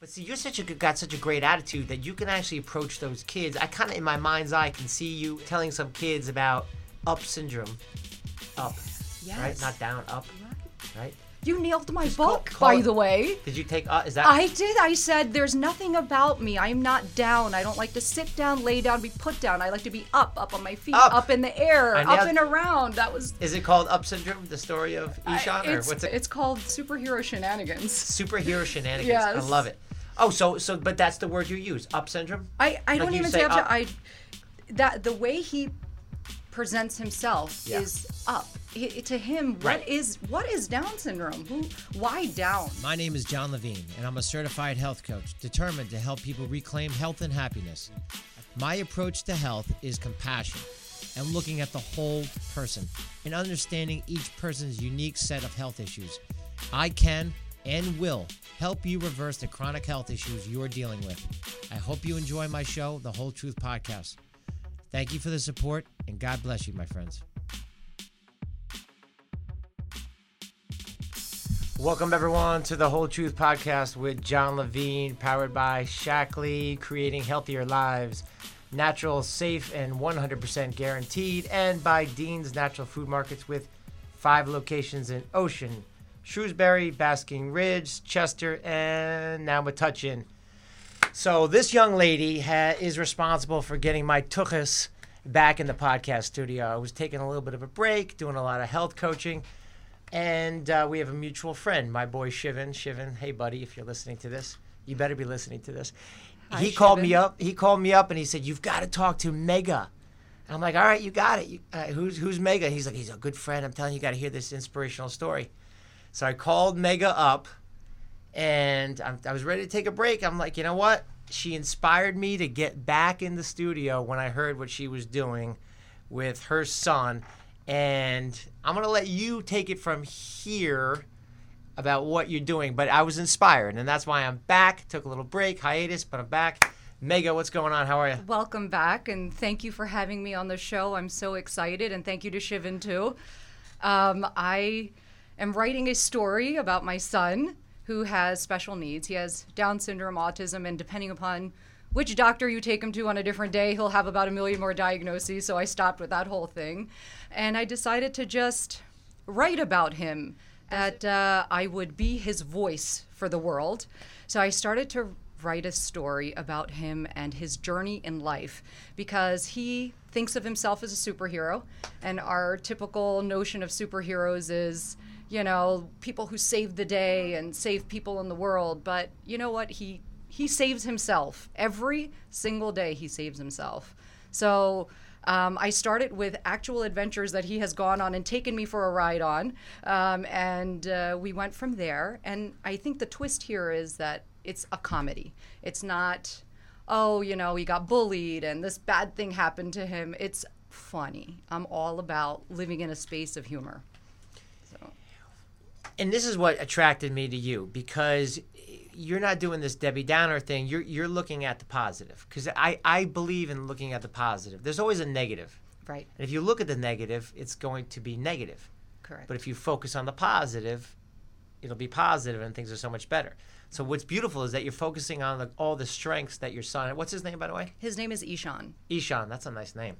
But see, you're such a good, got such a great attitude that you can actually approach those kids. I kind of, in my mind's eye, can see you telling some kids about up syndrome, up, right? Not down, up, right? You nailed my call- book, call by it- the way. Did you take? Uh, is that? I did. I said, there's nothing about me. I'm not down. I don't like to sit down, lay down, be put down. I like to be up, up on my feet, Up. up, in the air, I up nailed- and around. That was. is it called up syndrome? The story of Ishan, or it's, what's it? it's called superhero shenanigans. Superhero shenanigans. I love it. Oh, so so, but that's the word you use, up syndrome. I, I Like don't even say say up, up. to I that the way he presents himself Yeah. is up. He, to him, Right. what is what is Down syndrome? Who? Why Down? My name is Jon Levine, and I'm a certified health coach determined to help people reclaim health and happiness. My approach to health is compassion and looking at the whole person and understanding each person's unique set of health issues. I can and will help you reverse the chronic health issues you're dealing with. I hope you enjoy my show, The Hol Truth Podcast. Thank you for the support, and God bless you, my friends. Welcome everyone to the Hol Truth Podcast with Jon Levine, powered by Shaklee, creating healthier lives, natural, safe, and 100% guaranteed, and by Dean's Natural Food Markets with five locations in Ocean, Shrewsbury, Basking Ridge, Chester, and now Metuchen. So this young lady ha- is responsible for getting my tuchus back in the podcast studio. I was taking a little bit of a break, doing a lot of health coaching. And uh, we have a mutual friend, my boy Shivan. Shivan, hey buddy, if you're listening to this, you better be listening to this. Hi, he called me up. He called me up and he said, "You've got to talk to Megha." And I'm like, "All right, you got it. You, uh, who's who's Megha?" He's like, "He's a good friend. I'm telling you, you got to hear this inspirational story." So I called Megha up, and I'm, I was ready to take a break. I'm like, you know what? She inspired me to get back in the studio when I heard what she was doing with her son. And I'm going to let you take it from here about what you're doing. But I was inspired, and that's why I'm back. Took a little break, hiatus, but I'm back. Megha, what's going on? How are you? Welcome back, and thank you for having me on the show. I'm so excited, and thank you to Shivan too. Um, I am writing a story about my son who has special needs. He has Down syndrome, autism, and depending upon which doctor you take him to on a different day, he'll have about a million more diagnoses. So I stopped with that whole thing, and I decided to just write about him. That uh, I would be his voice for the world. So I started to write a story about him and his journey in life because he thinks of himself as a superhero and our typical notion of superheroes is you know people who save the day and save people in the world but you know what he he saves himself every single day he saves himself so um, I started with actual adventures that he has gone on and taken me for a ride on. Um, and uh, we went from there. And I think the twist here is that it's a comedy. It's not, oh, you know, he got bullied and this bad thing happened to him. It's funny. I'm all about living in a space of humor. And this is what attracted me to you because you're not doing this Debbie Downer thing. You're you're looking at the positive because I I believe in looking at the positive. There's always a negative, Right. and if you look at the negative, it's going to be negative. Correct. But if you focus on the positive, it'll be positive, and things are so much better. So what's beautiful is that you're focusing on the, all the strengths that your son. What's his name, by the way? His name is Ishan. Ishan. That's a nice name.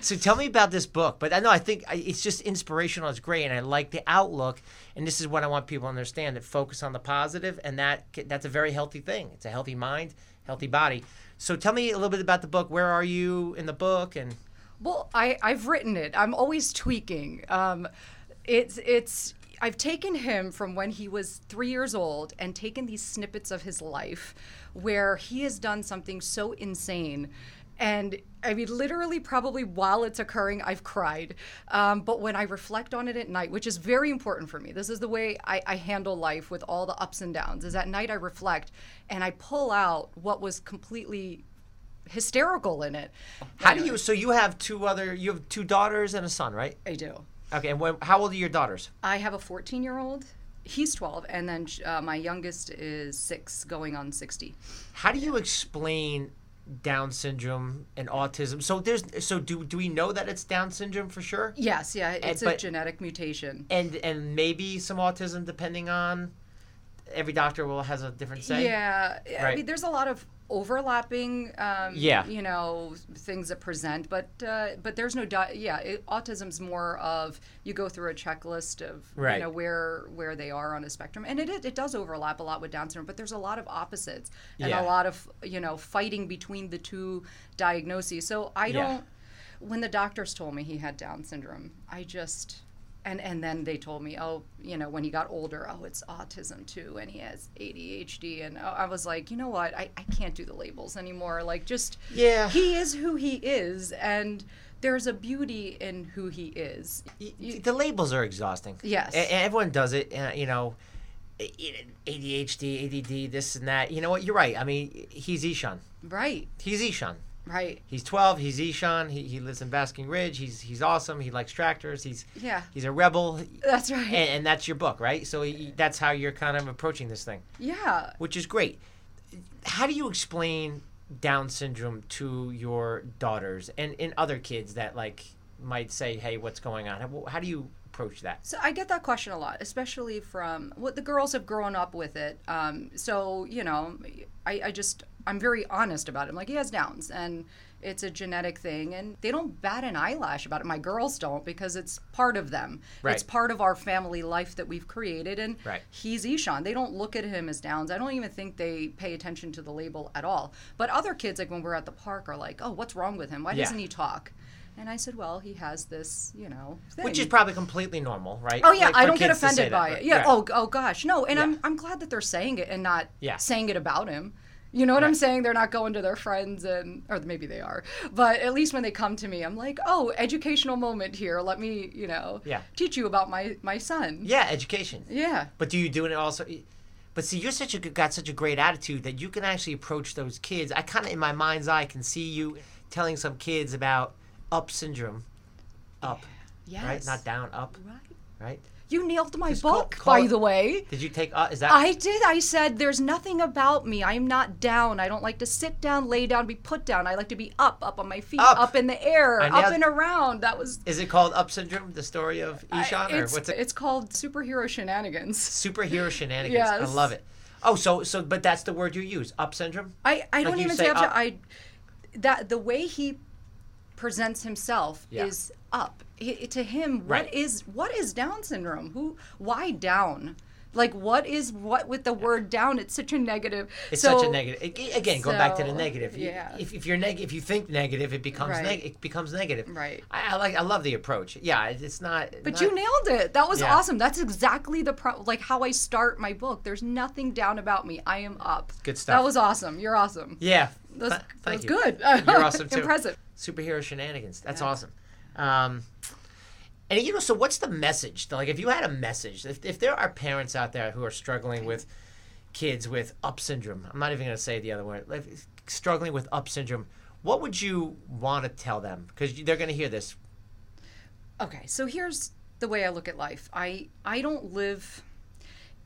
So tell me about this book. But I know I think it's just inspirational. It's great, and I like the outlook. And this is what I want people to understand: that focus on the positive, and that that's a very healthy thing. It's a healthy mind, healthy body. So tell me a little bit about the book. Where are you in the book? And Well, I, I've written it. I'm always tweaking. Um, it's it's I've taken him from when he was three years old and taken these snippets of his life where he has done something so insane. And I mean, literally, probably while it's occurring, I've cried. Um, but when I reflect on it at night, which is very important for me, this is the way I, I handle life with all the ups and downs, is at night I reflect and I pull out what was completely hysterical in it. how do you? So you have two other. You have two daughters and a son, right? I do. Okay. And when, how old are your daughters? I have a 14 year old. He's 12, and then uh, my youngest is six, going on 60. How do you explain Down syndrome and autism? So there's. So do do we know that it's Down syndrome for sure? Yes, yeah, it's a but- genetic mutation. and and maybe some autism depending on every doctor will has a different say. Yeah, I mean, there's a lot of overlapping, um, Yeah. you know, things that present, but uh, but there's no, di- yeah, it, autism's more of you go through a checklist of Right. you know where where they are on a spectrum, and it it it does overlap a lot with Down syndrome, but there's a lot of opposites and Yeah. a lot of you know fighting between the two diagnoses. So I Yeah. don't. When the doctors told me he had Down syndrome, I just and and then they told me, oh, you know, when he got older, oh, it's autism too, and he has ADHD, and I was like, you know what, I, I can't do the labels anymore. Like, just Yeah. he is who he is, and there's a beauty in who he is. The labels are exhausting. Yes. A- and everyone does it. Uh, you know, ADHD, ADD, this and that. You know what? You're right. I mean, he's Ishan. Right, He's Ishan. Right, He's 12. He's Ishan. He, he lives in Basking Ridge. He's he's awesome. He likes tractors. He's yeah, he's a rebel. that's right. And, and that's your book, right? So he, that's how you're kind of approaching this thing, yeah, which is great. How do you explain Down syndrome to your daughters and, and other kids that like might say, "Hey, what's going on?" How, how do you approach that? So I get that question a lot, especially from what the girls have grown up with it. Um, so you know, I, I just I'm very honest about it. I'm like he has Downs, and it's a genetic thing, and they don't bat an eyelash about it. My girls don't because it's part of them. Right. It's part of our family life that we've created, and Right. he's Ishan. They don't look at him as Downs. I don't even think they pay attention to the label at all. But other kids, like when we're at the park, are like, "Oh, what's wrong with him? Why Yeah. doesn't he talk?" And I said, "Well, he has this, you know, thing. Which is probably completely normal, right? Oh yeah, Like, I don't get offended that, by right? it. Yeah. Oh, oh gosh, no. And Yeah. I'm I'm glad that they're saying it and not Yeah. saying it about him. You know what I'm saying? They're not going to their friends and or maybe they are. But at least when they come to me, I'm like, "Oh, educational moment here. Let me, you know, Yeah. teach you about my my son." Yeah, education. Yeah. But do you do it also? But see, you're such a got such a great attitude that you can actually approach those kids. I kind of, in my mind's eye, can see you telling some kids about up syndrome, up, Yes. right? Not down, up, Right. right? You nailed my Just book, call by it- the way. Did you take? Uh, is that? I did. I said, there's nothing about me. I'm not down. I don't like to sit down, lay down, be put down. I like to be up, up on my feet, Up. up, in the air, I up and around. That was. is it called up syndrome? The story of Ishan, or it's, what's it? it's called superhero shenanigans. Superhero shenanigans. I love it. Oh, so so, but that's the word you use, up syndrome. I, I don't even say say up, up. I that the way he presents himself Yeah. is up. He, to him, Right. what is what is Down syndrome? Who? Why down? Like what is what with the word down? It's such a negative. It's so, such a negative. Again, going back to the negative. Yeah. If, if you're neg- if you think negative, it becomes Right. neg- it becomes negative. Right. I, I like. I love the approach. Yeah, it's not. But not- you nailed it. That was Yeah. awesome. That's exactly the pro- like how I start my book. There's nothing down about me. I am up. Good stuff. That was awesome. You're awesome. Yeah. That's, th- that thank was you. good. You're awesome too. Impressive. Superhero shenanigans. That's Yeah. awesome. Um, and you know, so what's the message? Like, if you had a message, if, if there are parents out there who are struggling with kids with up syndrome, I'm not even going to say the other word, like, struggling with up syndrome, what would you want to tell them? Because they're going to hear this. Okay, so here's the way I look at life. I I don't live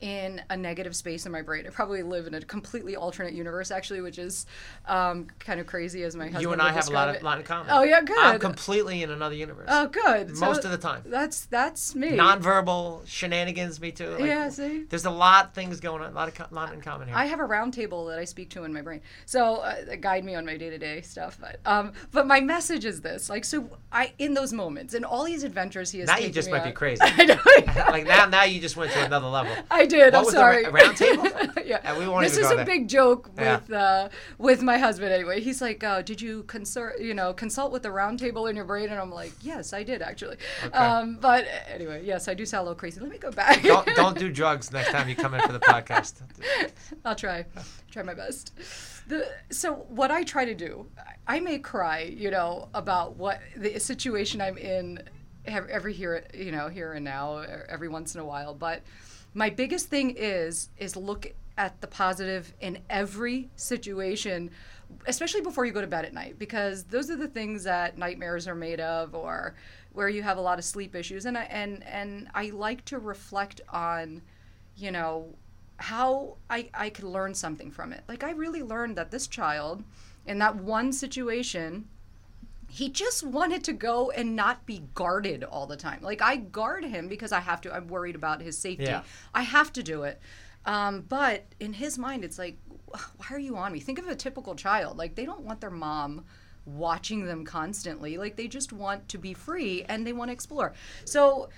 in a negative space in my brain. I probably live in a completely alternate universe, actually, which is um, kind of crazy as my husband. you and I have a lot of lot in common. Oh yeah, good. I'm completely in another universe. oh good. Most So of the time. That's that's me. Nonverbal shenanigans, me too. Like, Yeah, see? There's a lot of things going on, a lot of lot in common here. I have a round table that I speak to in my brain, so uh, guide me on my day to day stuff. But um, but my message is this: like, so I in those moments, in all these adventures he has. now you just might be crazy. I know. like now, now you just went to another level. I did. What I'm the sorry. ra- round table? yeah. Yeah, we this is a there. big joke Yeah. with uh, with my husband. Anyway, he's like, uh, "Did you consult, you know, consult with the round table in your brain?" And I'm like, "Yes, I did actually." Um, but anyway, yes, I do sound a little crazy. Let me go back. don't don't do drugs next time you come in for the podcast. I'll try. Try my best. The, so what I try to do, I may cry, you know, about what the situation I'm in every here, you know, here and now, every once in a while. But my biggest thing is is look at the positive in every situation, especially before you go to bed at night, because those are the things that nightmares are made of, or where you have a lot of sleep issues. And I and and I like to reflect on, you know, how I, I could learn something from it. Like I really learned that this child in that one situation, he just wanted to go and not be guarded all the time. Like I guard him because I have to. I'm worried about his safety. Yeah. I have to do it. Um, but in his mind, it's like, why are you on me? Think of a typical child. Like, they don't want their mom watching them constantly. Like, they just want to be free and they want to explore. So,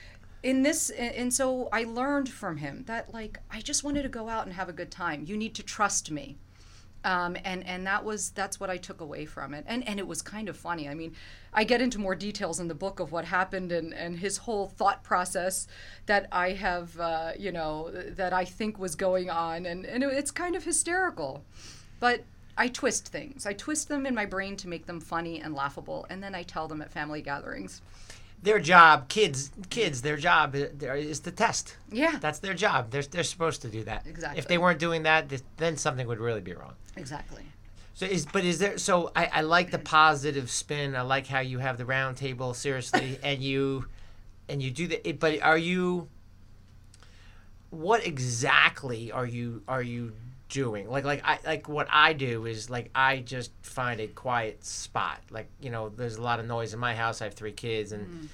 in this, and so I learned from him that, like, I just wanted to go out and have a good time. You need to trust me. Um, and and that was that's what I took away from it, and and it was kind of funny. I mean, I get into more details in the book of what happened and and his whole thought process that I have, uh, you know, that I think was going on, and and it's kind of hysterical, but I twist things. I twist them in my brain to make them funny and laughable, and then I tell them at family gatherings. Their job, kids, kids, their job uh, is to test. Yeah, That's their job. They're, they're supposed to do that. Exactly. If they weren't doing that, then something would really be wrong. exactly. So is but is there? So I, I like the positive spin. I like how you have the round table seriously, and you, and you do the. It, but are you? What exactly are you are you doing? Like like I like what I do is like I just find a quiet spot. Like you know, there's a lot of noise in my house. I have three kids, and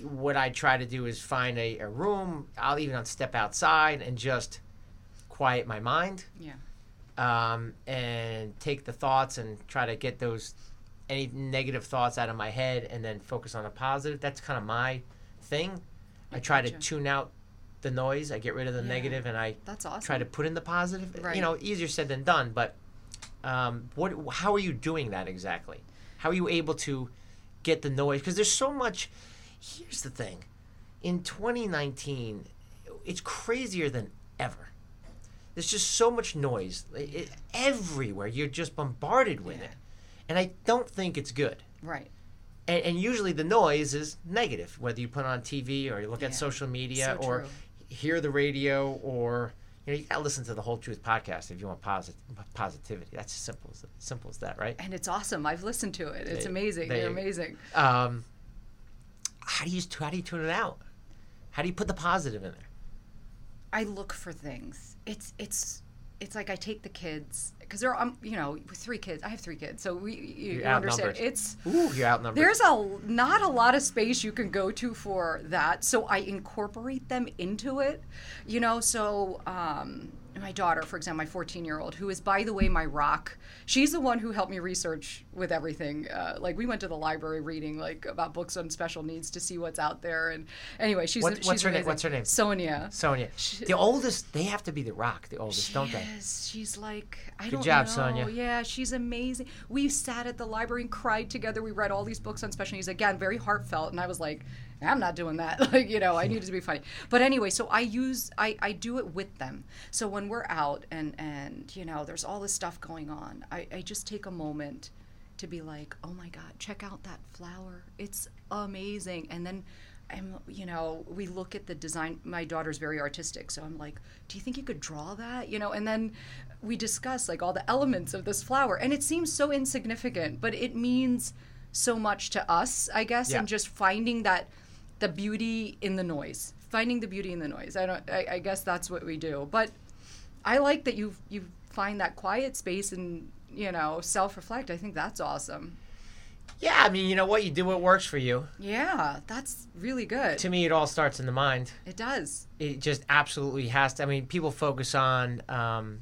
what I try to do is find a, a room. I'll even step outside and just quiet my mind Yeah. um, and take the thoughts and try to get those any negative thoughts out of my head and then focus on the positive. That's kind of my thing. I try to tune out the noise. I get rid of the Yeah. negative and I That's awesome. try to put in the positive. Right. You know, easier said than done. But um, what? How are you doing that exactly? How are you able to get the noise? Because there's so much. Here's the thing. In 2019, it's crazier than ever. There's just so much noise it, it- everywhere. You're just bombarded with Yeah. it, and I don't think it's good. right. And, and usually the noise is negative, whether you put on TV or you look at social media So or true. Hear the radio or you know you gotta listen to the Hol Truth podcast if you want posit- positivity. That's as simple as simple as that, right? And it's awesome. I've listened to it. It's There- amazing. there You're amazing. Um, how do you how do you tune it out? How do you put the positive in there? I look for things. It's it's it's like I take the kids because there are, um, you know with three kids. I have three kids, so we you, you understand. It's Ooh, you're outnumbered. there's a not a lot of space you can go to for that, so I incorporate them into it. You know, so um, my daughter, for example, my 14 year old, who is by the way my rock. She's the one who helped me research with everything. Uh, like we went to the library reading like about books on special needs to see what's out there. And anyway, she's What- she's what's her name? amazing. What's her name? Sonia. Sonia. She- the oldest, they have to be the rock. The oldest, don't they? Yes, she's like I Good don't job, know. Sonia. Yeah, she's amazing. We sat at the library and cried together. We read all these books on special needs again, very heartfelt. And I was like, I'm not doing that. Like you know, I needed to be funny. But anyway, so I use I I do it with them. So when we're out and and you know, there's all this stuff going on, I I just take a moment to be like, oh my God, check out that flower. It's amazing. And then I'm, you know, we look at the design. My daughter's very artistic, so I'm like, do you think you could draw that? You know, and then we discuss like all the elements of this flower, and it seems so insignificant, but it means so much to us, I guess, Yeah. and just finding that the beauty in the noise, finding the beauty in the noise. I don't. I, I guess that's what we do. But I like that you you find that quiet space and you know self reflect. I think that's awesome. Yeah, I mean, you know what? You do what works for you. Yeah, that's really good. To me, it all starts in the mind. It does. It just absolutely has to. I mean, people focus on um,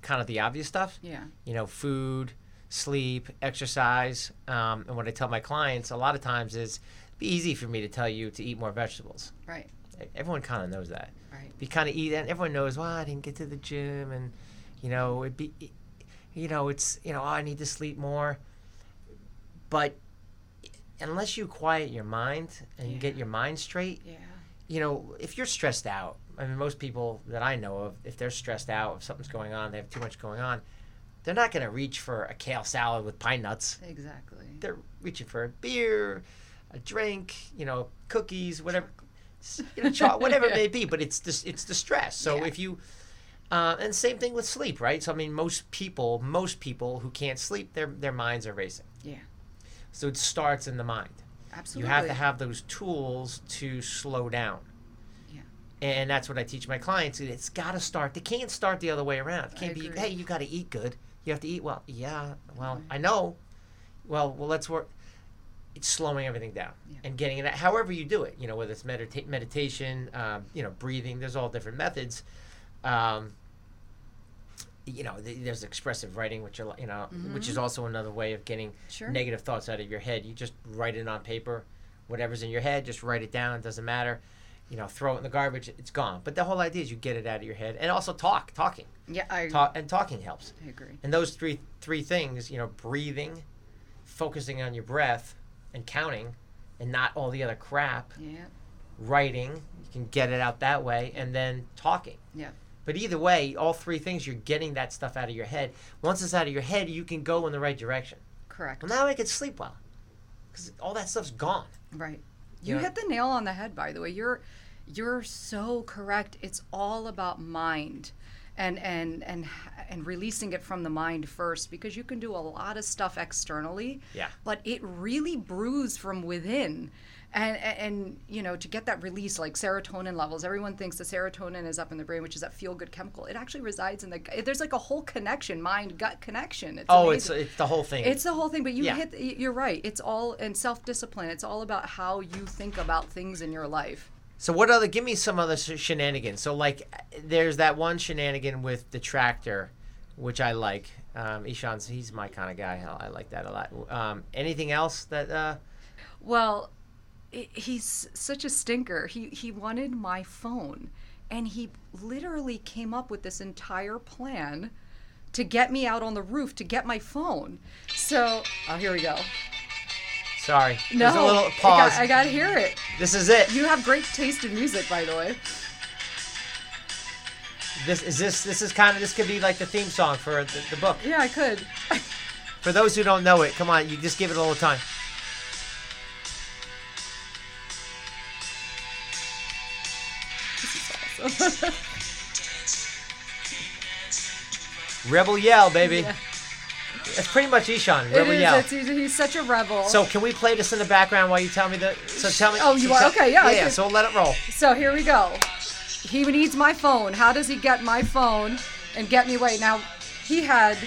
kind of the obvious stuff. Yeah. You know, food, sleep, exercise. Um, and what I tell my clients a lot of times is, be easy for me to tell you to eat more vegetables. Right. Everyone kind of knows that. Right. You kind of eat, and everyone knows. Well, I didn't get to the gym, and you know, it be, you know, it's you know, oh, I need to sleep more. But unless you quiet your mind and you get your mind straight, Yeah. you know, if you're stressed out, I mean, most people that I know of, if they're stressed out, if something's going on, they have too much going on, they're not going to reach for a kale salad with pine nuts. Exactly. They're reaching for a beer, a drink, you know, cookies, whatever, you know, cho- whatever it may be. But it's the, it's the stress. So Yeah. if you, uh, and same thing with sleep, right? So I mean, most people, most people who can't sleep, their their minds are racing. Yeah. So it starts in the mind. Absolutely. You have to have those tools to slow down. Yeah. And that's what I teach my clients. It's got to start. They can't start the other way around. It can't be, agree. hey, you got to eat good. You have to eat well. Yeah, well, I know. Well, well, let's work. It's slowing everything down Yeah. and getting it. Out, however you do it, you know, whether it's medita- meditation, um, you know, breathing. There's all different methods. Um, you know, th- there's expressive writing, which are, you know, which is also another way of getting Mm-hmm. Sure. negative thoughts out of your head. You just write it on paper, whatever's in your head, just write it down. It doesn't matter. You know, throw it in the garbage. It's gone. But the whole idea is you get it out of your head, and also talk, talking, Yeah, I, talk, and talking helps. I agree. And those three three things, you know, breathing, focusing on your breath, and counting, and not all the other crap. Yeah, Writing, you can get it out that way, and then talking. yeah. But either way, all three things, you're getting that stuff out of your head. Once it's out of your head, you can go in the right direction. Correct. Well, now I can sleep well, because all that stuff's gone. Right. You Yeah. hit the nail on the head by the way. You're you're so correct. It's all about mind and and and and releasing it from the mind first because you can do a lot of stuff externally. Yeah. But it really brews from within. And, and, and you know to get that release like serotonin levels everyone thinks the serotonin is up in the brain which is that feel good chemical it actually resides in the gut there's like a whole connection mind gut connection it's Oh, it's amazing. it's the whole thing. It's the whole thing, but you Yeah. hit. You're right. It's all in self discipline. It's all about how you think about things in your life. So what other? Give me some other shenanigans. So like, there's that one shenanigan with the tractor, which I like. Um, Ishan's he's my kind of guy. I, I like that a lot. Um, anything else that? Uh, Well, he's such a stinker. He he wanted my phone, and he literally came up with this entire plan to get me out on the roof to get my phone. So, oh, here we go. Sorry, No, there's a little I pause. got, I got to hear it. this is it. You have great taste in music, by the way. This is this. This is kind of this could be like the theme song for the, the book. Yeah, I could. For those who don't know it, come on, you just give it a little time. This is awesome. Rebel Yell, baby. Yeah. That's pretty much Ishan. It is. It's, he's, such a rebel. So can we play this in the background while you tell me the? So tell me. Oh, you so are? tell- Okay, yeah, Yeah, can- so let it roll. So here we go. He needs my phone. How does he get my phone and get me away? Now, he had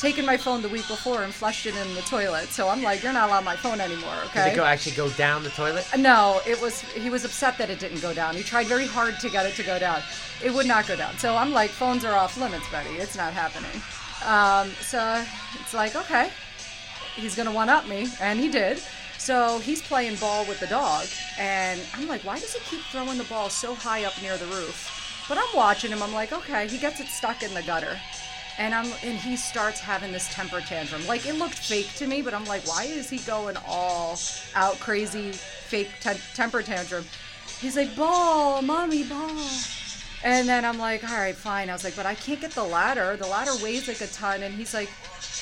taken my phone the week before and flushed it in the toilet. So I'm like, you're not allowed my phone anymore, Okay. Did it go actually go down the toilet? Uh, no, it was. He was upset that it didn't go down. He tried very hard to get it to go down. It would not go down. So I'm like, phones are off limits, buddy. It's not happening. Um, so it's like, okay, he's gonna one up me, and he did. So he's playing ball with the dog, and I'm like, why does he keep throwing the ball so high up near the roof? But I'm watching him. I'm like, okay, he gets it stuck in the gutter. And I'm and he starts having this temper tantrum. Like it looked fake to me, but I'm like, why is he going all out crazy fake te- temper tantrum? He's like, ball, mommy, ball. And then I'm like, all right, fine. I was like, but I can't get the ladder. The ladder weighs like a ton. And he's like,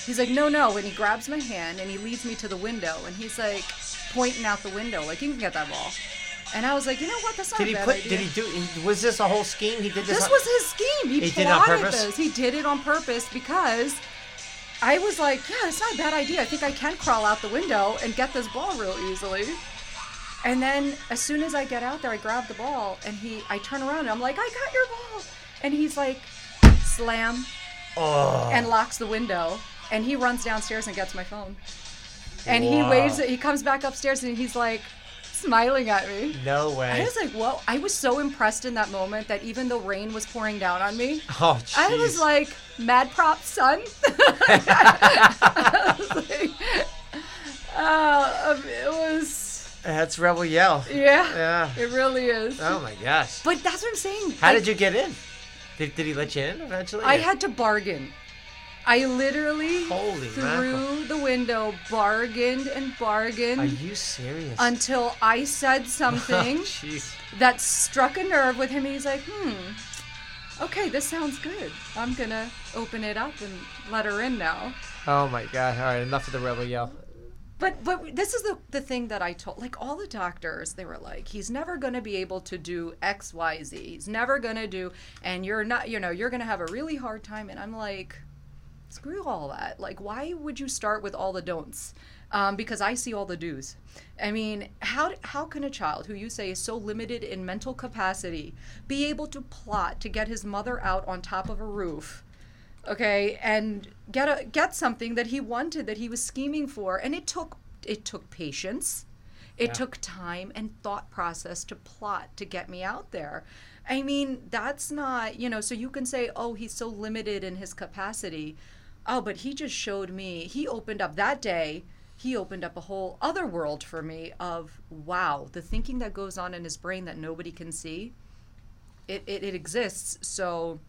he's like, no, no. And he grabs my hand and he leads me to the window. And he's like pointing out the window, like you can get that ball. And I was like, you know what? That's not Did a bad put? idea. Did he do? he- Was this a whole scheme? He did this. This on- was his scheme. He, He did it on plotted purpose? this. He did it on purpose because I was like, yeah, it's not a bad idea. I think I can crawl out the window and get this ball real easily. And then as soon as I get out there, I grab the ball and he, I turn around and I'm like, I got your ball. And he's like, slam Oh, and locks the window. And he runs downstairs and gets my phone. And he waves it. He comes back upstairs and he's like smiling at me. no way. I was like, whoa. I was so impressed in that moment that even though rain was pouring down on me, Oh, jeez. I was like, mad props, son. I was like, uh, it was, That's Rebel Yell. yeah, Yeah. it really is. Oh my gosh. But that's what I'm saying. How like, did you get in? Did, did he let you in eventually? I had to bargain. I literally Holy through mackerel. the window bargained and bargained Are you serious? until I said something Jeez. that struck a nerve with him. He's like, hmm, okay, this sounds good. I'm gonna open it up and let her in now. Oh my god. All right, enough of the Rebel Yell. But but this is the the thing that I told like all the doctors they were like he's never going to be able to do X Y Z. He's never going to do and you're not you know you're going to have a really hard time and I'm like screw all that. Like why would you start with all the don'ts? Um, because I see all the do's. I mean, how how can a child who you say is so limited in mental capacity be able to plot to get his mother out on top of a roof? Okay and get a get something that he wanted that he was scheming for and it took it took patience It took time and thought process to plot to get me out there. I mean, that's not, you know, so you can say, oh, he's so limited in his capacity. Oh, but he just showed me, he opened up that day, he opened up a whole other world for me of, wow, the thinking that goes on in his brain that nobody can see, it, it, it exists. So,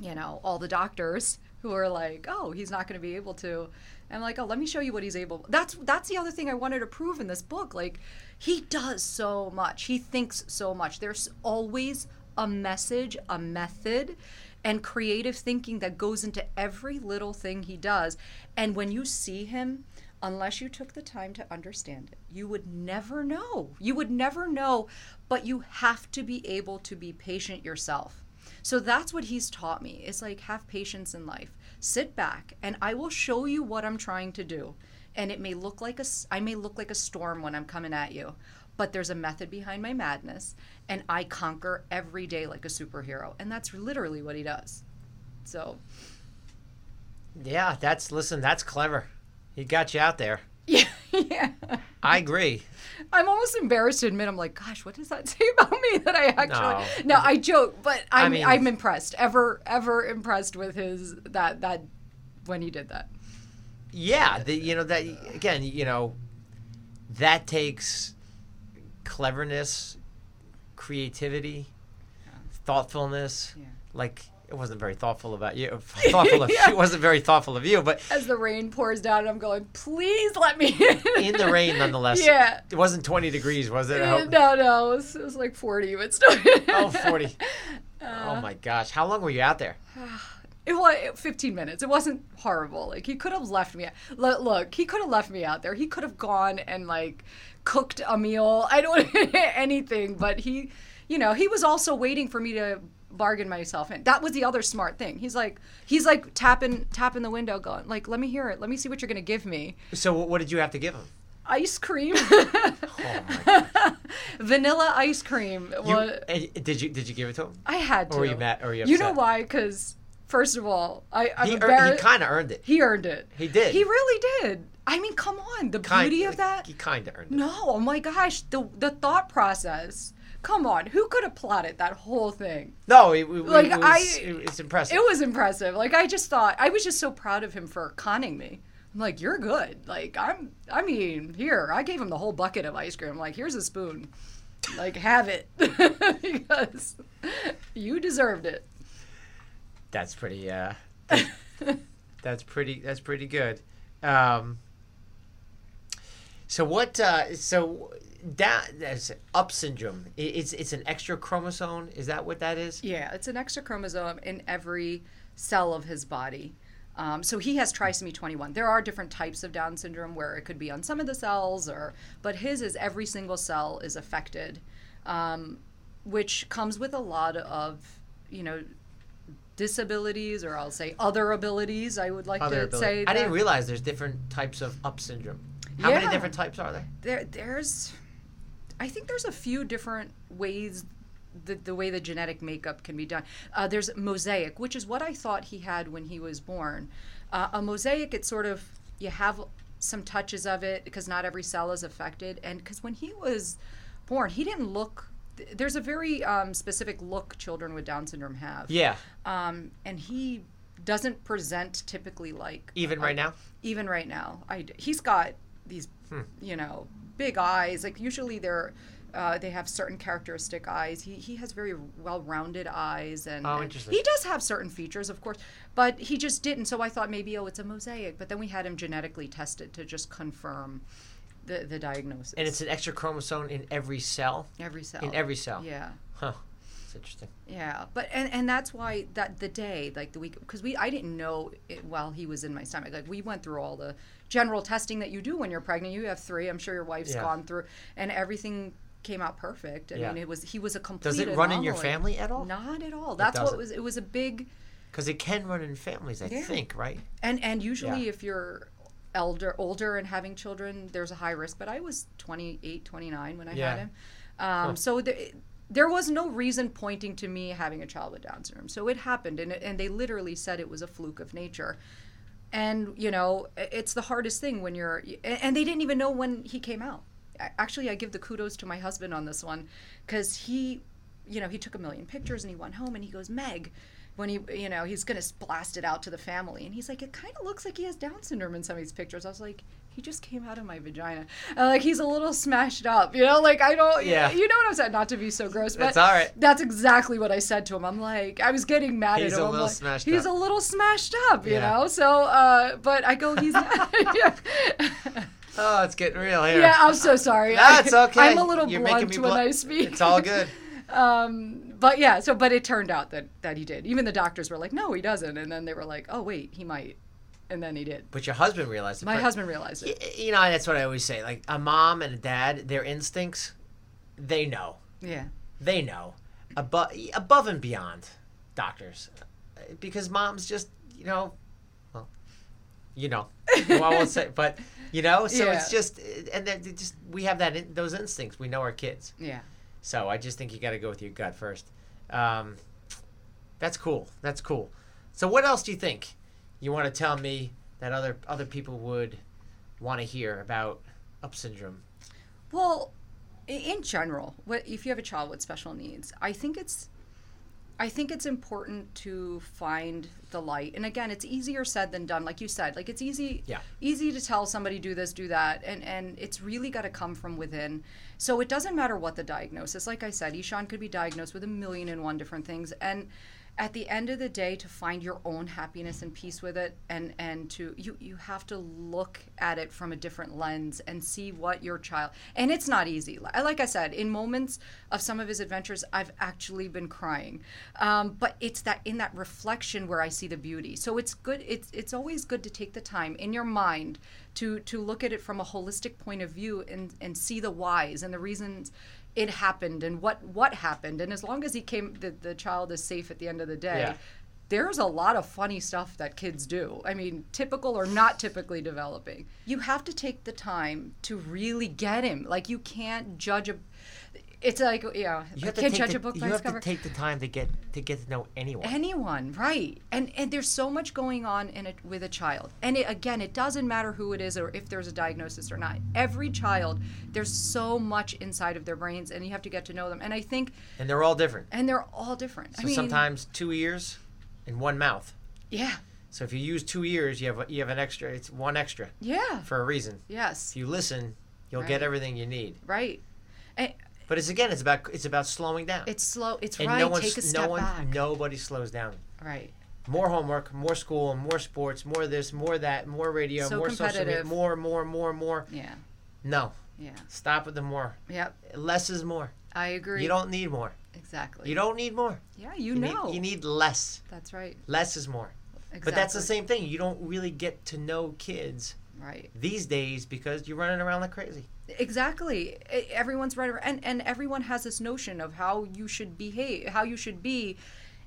you know, all the doctors who are like, oh, he's not going to be able to. I'm like, oh, let me show you what he's able. That's that's the other thing I wanted to prove in this book. Like, he does so much. He thinks so much. There's always a message, a method, and creative thinking that goes into every little thing he does. And when you see him, unless you took the time to understand it, you would never know. You would never know, but you have to be able to be patient yourself. So that's what he's taught me. It's like have patience in life. Sit back and I will show you what I'm trying to do. And it may look like a I may look like a storm when I'm coming at you, but there's a method behind my madness and I conquer every day like a superhero. And that's literally what he does. So Yeah, that's listen, that's clever. He got you out there. yeah, yeah. I agree. I'm almost embarrassed to admit. I'm like, gosh, what does that say about me that I actually? No. No, I joke, but I'm mean- I'm impressed. Ever ever impressed with his that that when he did that. Yeah, the, you know that again, you know, that takes cleverness, creativity, thoughtfulness. Yeah. Like it wasn't very thoughtful about you. Thoughtful of Yeah. it wasn't very thoughtful of you, but As the rain pours down, I'm going, please let me in in the rain nonetheless. Yeah. It wasn't 20 degrees, was it? No, no, it was, it was like 40, but still. Oh, 40. Uh. oh my gosh. How long were you out there? It was 15 minutes. It wasn't horrible. Like he could have left me. Look he could have left me out there. He could have gone and like cooked a meal. I don't anything, but he, you know, he was also waiting for me to bargain myself in. That was the other smart thing. He's like, he's like tapping tapping the window, going like, "Let me hear it. Let me see what you're gonna give me." So what did you have to give him? Ice cream, Oh my vanilla ice cream. you, did you did you give it to him? I had to. Or were you mad- or you You know why? Because first of all, I I'm He, he kind of earned it. He earned it. He did. He really did. I mean, come on. The Kind- beauty of that. He kind of earned it. No, oh my gosh. The the thought process. Come on. Who could have plotted that whole thing? No, it, it, Like, it was, I, it's impressive. It was impressive. Like I just thought I was just so proud of him for conning me. I'm like, you're good. Like I'm. I mean, here I gave him the whole bucket of ice cream. I'm like, here's a spoon. Like have it because you deserved it. That's pretty. Uh, that's pretty. That's pretty good. Um, so what? Uh, so that that's up syndrome. It's it's an extra chromosome. Is that what that is? Yeah, it's an extra chromosome in every cell of his body. Um, so he has trisomy 21. There are different types of Down syndrome where it could be on some of the cells, or but his is every single cell is affected, um, which comes with a lot of you know disabilities, or I'll say other abilities. I would like Other to ability. say. I didn't realize there's different types of up syndrome. How many different types are there? there there's i think there's a few different ways the, the way the genetic makeup can be done. Uh, there's mosaic which is what i thought he had when he was born. Uh, a mosaic it's sort of you have some touches of it because not every cell is affected. And because when he was born he didn't look th- there's a very um, specific look children with down syndrome have. Yeah. um, and he doesn't present typically like Even right now. even right now. I he's got these Hmm. you know big eyes like usually they're uh, they have certain characteristic eyes he, he has very well-rounded eyes and, Oh, and he does have certain features of course but he just didn't so i thought maybe oh it's a mosaic but then we had him genetically tested to just confirm the, the diagnosis And it's an extra chromosome in every cell. every cell In every cell. yeah Huh. Interesting. yeah, but and and that's why that the day like the week because we I didn't know it while he was in my stomach. Like we went through all the general testing that you do when you're pregnant. You have three. I'm sure your wife's Yeah. gone through, and everything came out perfect. I Yeah. mean, it was he was a complete. Does it run in your family at all? Not at all. That's what was. It was a big Because it can run in families, I Yeah. think, right? and and usually if you're elder older and having children there's a high risk but i was 28 29 when i Yeah. had him um, so there, there was no reason pointing to me having a child with down syndrome so it happened and, and they literally said it was a fluke of nature and you know it's the hardest thing when you're and they didn't even know when he came out actually I give the kudos to my husband on this one because he, you know, he took a million pictures and he went home and he goes, Meg, when he, you know, he's gonna blast it out to the family and he's like, it kind of looks like he has Down syndrome in some of these pictures. I was like. He just came out of my vagina. Uh, like he's a little smashed up, you know. Like I don't, Yeah. You know what I'm saying? Not to be so gross, but That's all right. That's exactly what I said to him. I'm like, I was getting mad He's at him. a little like, smashed he's up. a little smashed up, you Yeah. know. So, uh, but I go, he's. Oh, it's getting real here. Yeah, I'm so sorry. That's okay. I'm a little You're blunt when blunt. I speak. It's all good. Um, but yeah, so but it turned out that that he did. Even the doctors were like, "No, he doesn't," and then they were like, "Oh wait, he might," and then he did. But your husband realized it. My but- husband realized it. You know, that's what I always say. Like a mom and a dad, their instincts, they know. Yeah, They know. Above, above and beyond doctors. Because moms just, you know, well, you know. Well, I won't say, but, you know, so it's just, and then just, we have that, in, those instincts. We know our kids. yeah. So I just think you got to go with your gut first. Um, that's cool. That's cool. So what else do you think you want to tell me that other other people would want to hear about up syndrome? Well, in general, what if you have a child with special needs, I think it's I think it's important to find the light. And again, it's easier said than done like you said. Like it's easy Yeah. easy to tell somebody do this, do that, and and it's really got to come from within. So it doesn't matter what the diagnosis. Like I said, Ishan could be diagnosed with a million and one different things and at the end of the day to find your own happiness and peace with it and and to you you have to look at it from a different lens and see what your child and it's not easy. Like i said in moments of some of his adventures i've actually been crying. Um, but it's that in that reflection where i see the beauty. So it's good it's it's always good to take the time in your mind to to look at it from a holistic point of view and and see the whys and the reasons it happened and what what happened. And as long as he came the, the child is safe at the end of the day Yeah. there's a lot of funny stuff that kids do. I mean typical or not typically developing. You have to take the time to really get him. Like you can't judge a it's like yeah You have can't judge the, a book by its have cover to take the time to get to get to know anyone. anyone right and and there's so much going on in it with a child and it, again it doesn't matter who it is or if there's a diagnosis or not every child there's so much inside of their brains and you have to get to know them and i think and they're all different. and they're all different So i mean sometimes two ears and one mouth. yeah So if you use two ears, you have you have an extra. It's one extra yeah for a reason. yes If you listen, you'll Right. get everything you need. right and But it's again, it's about it's about slowing down. it's slow it's and right no one, take a no one, back nobody slows down. right More homework, more school, more sports, more this, more that, more radio, So more social media, more, more, more, more. yeah No, yeah stop with the more. yep Less is more. i agree You don't need more. exactly You don't need more. yeah you, You know need, you need less. that's right Less is more. exactly. But that's the same thing. You don't really get to know kids right these days because you're running around like crazy. Exactly everyone's right around, and and everyone has this notion of how you should behave how you should be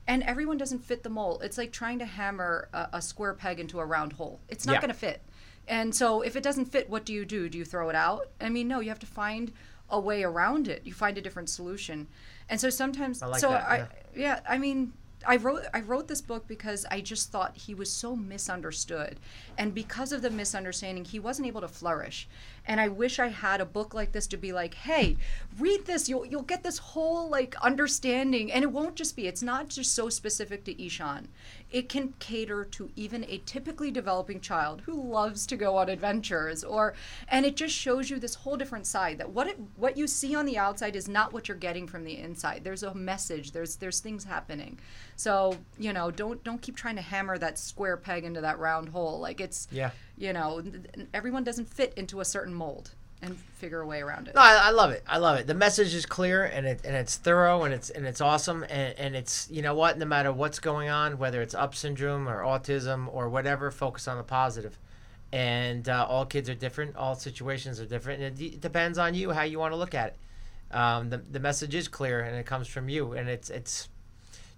and everyone doesn't fit the mold it's like trying to hammer a, a square peg into a round hole it's not Yeah. going to fit and so if it doesn't fit what do you do do you throw it out i mean no you have to find a way around it you find a different solution and so sometimes I like so that, i yeah. yeah i mean I wrote I wrote this book because I just thought he was so misunderstood. And because of the misunderstanding, he wasn't able to flourish. And I wish I had a book like this to be like, "Hey, read this. You'll you'll get this whole like understanding." And it won't just be it's not just so specific to Ishan. It can cater to even a typically developing child who loves to go on adventures or and it just shows you this whole different side that what it what you see on the outside is not what you're getting from the inside. There's a message. There's there's things happening. So, you know, don't don't keep trying to hammer that square peg into that round hole. Like it's Yeah. You know, everyone doesn't fit into a certain mold and figure a way around it. No, I, I love it. I love it. The message is clear and it and it's thorough and it's and it's awesome and, and it's you know what, no matter what's going on, whether it's up syndrome or autism or whatever, focus on the positive. And uh, all kids are different. All situations are different. And it, d- depends on you how you want to look at it. Um, the the message is clear and it comes from you and it's it's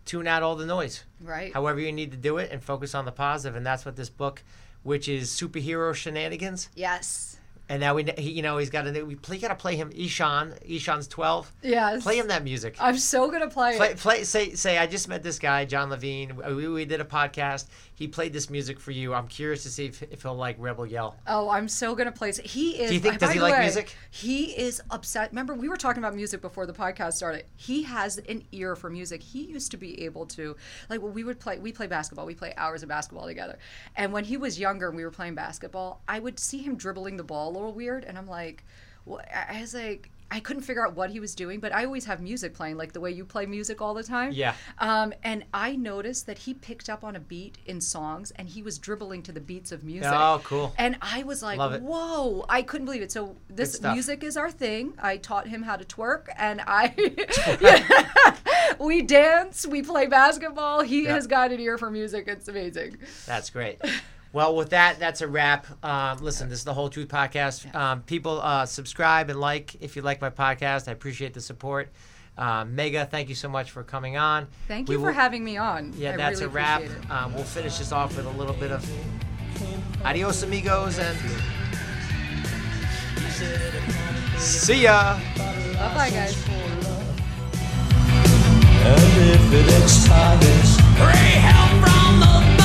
tune out all the noise. Right. However you need to do it and focus on the positive and that's what this book, which is superhero shenanigans yes. And now we, he, you know, he's got to. We play, got to play him. Ishan, Ishan's twelve. Yes. Play him that music. I'm so gonna play, Play, it. play, say, say. I just met this guy, Jon Levine. We, we did a podcast. He played this music for you. I'm curious to see if, if he'll like Rebel Yell. Oh, I'm so gonna play. It. He is. Do you think- does he like way, music? He is upset. Remember, we were talking about music before the podcast started. He has an ear for music. He used to be able to, like, when we would play. We play basketball. We play hours of basketball together. And when he was younger and we were playing basketball, I would see him dribbling the ball weird, and I'm like, well, I I was like. I couldn't figure out what he was doing, but I always have music playing, like the way you play music all the time. Yeah. Um, and I noticed that he picked up on a beat in songs, and he was dribbling to the beats of music. Oh, cool. And I was like, whoa, I couldn't believe it. So this music is our thing. I taught him how to twerk and I we dance, we play basketball. He Yeah. has got an ear for music. It's amazing. That's great. Well, with that, that's a wrap. Um, listen, this is the Hol Truth Podcast. Um, people, uh, subscribe and like if you like my podcast. I appreciate the support. Uh, Megha, thank you so much for coming on. Thank We you for will- having me on. Yeah, I that's really a wrap. Um, we'll finish this off with a little bit of adios, amigos, and see ya. Bye bye, guys. And if it expires, Pray help from the